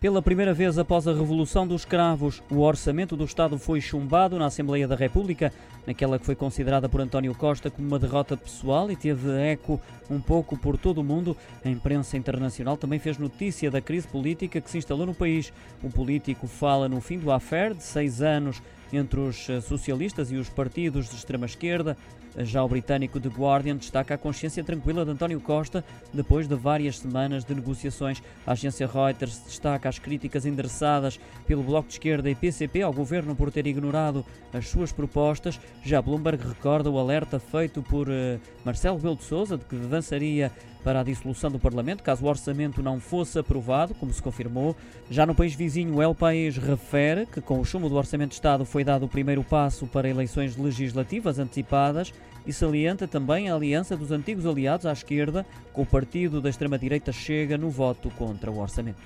Pela primeira vez após a Revolução dos Cravos, o orçamento do Estado foi chumbado na Assembleia da República, naquela que foi considerada por António Costa como uma derrota pessoal e teve eco um pouco por todo o mundo. A imprensa internacional também fez notícia da crise política que se instalou no país. O político fala no fim do affair de seis anos entre os eh, socialistas e os partidos de extrema-esquerda. Já o britânico The Guardian destaca a consciência tranquila de António Costa depois de várias semanas de negociações. A agência Reuters destaca as críticas endereçadas pelo Bloco de Esquerda e PCP ao governo por ter ignorado as suas propostas. Já Bloomberg recorda o alerta feito por uh, Marcelo Rebelo de Sousa de que avançaria para a dissolução do Parlamento, caso o orçamento não fosse aprovado, como se confirmou. Já no país vizinho, El País refere que com o chumbo do Orçamento de Estado foi dado o primeiro passo para eleições legislativas antecipadas e salienta também a aliança dos antigos aliados à esquerda com o partido da extrema-direita Chega no voto contra o orçamento.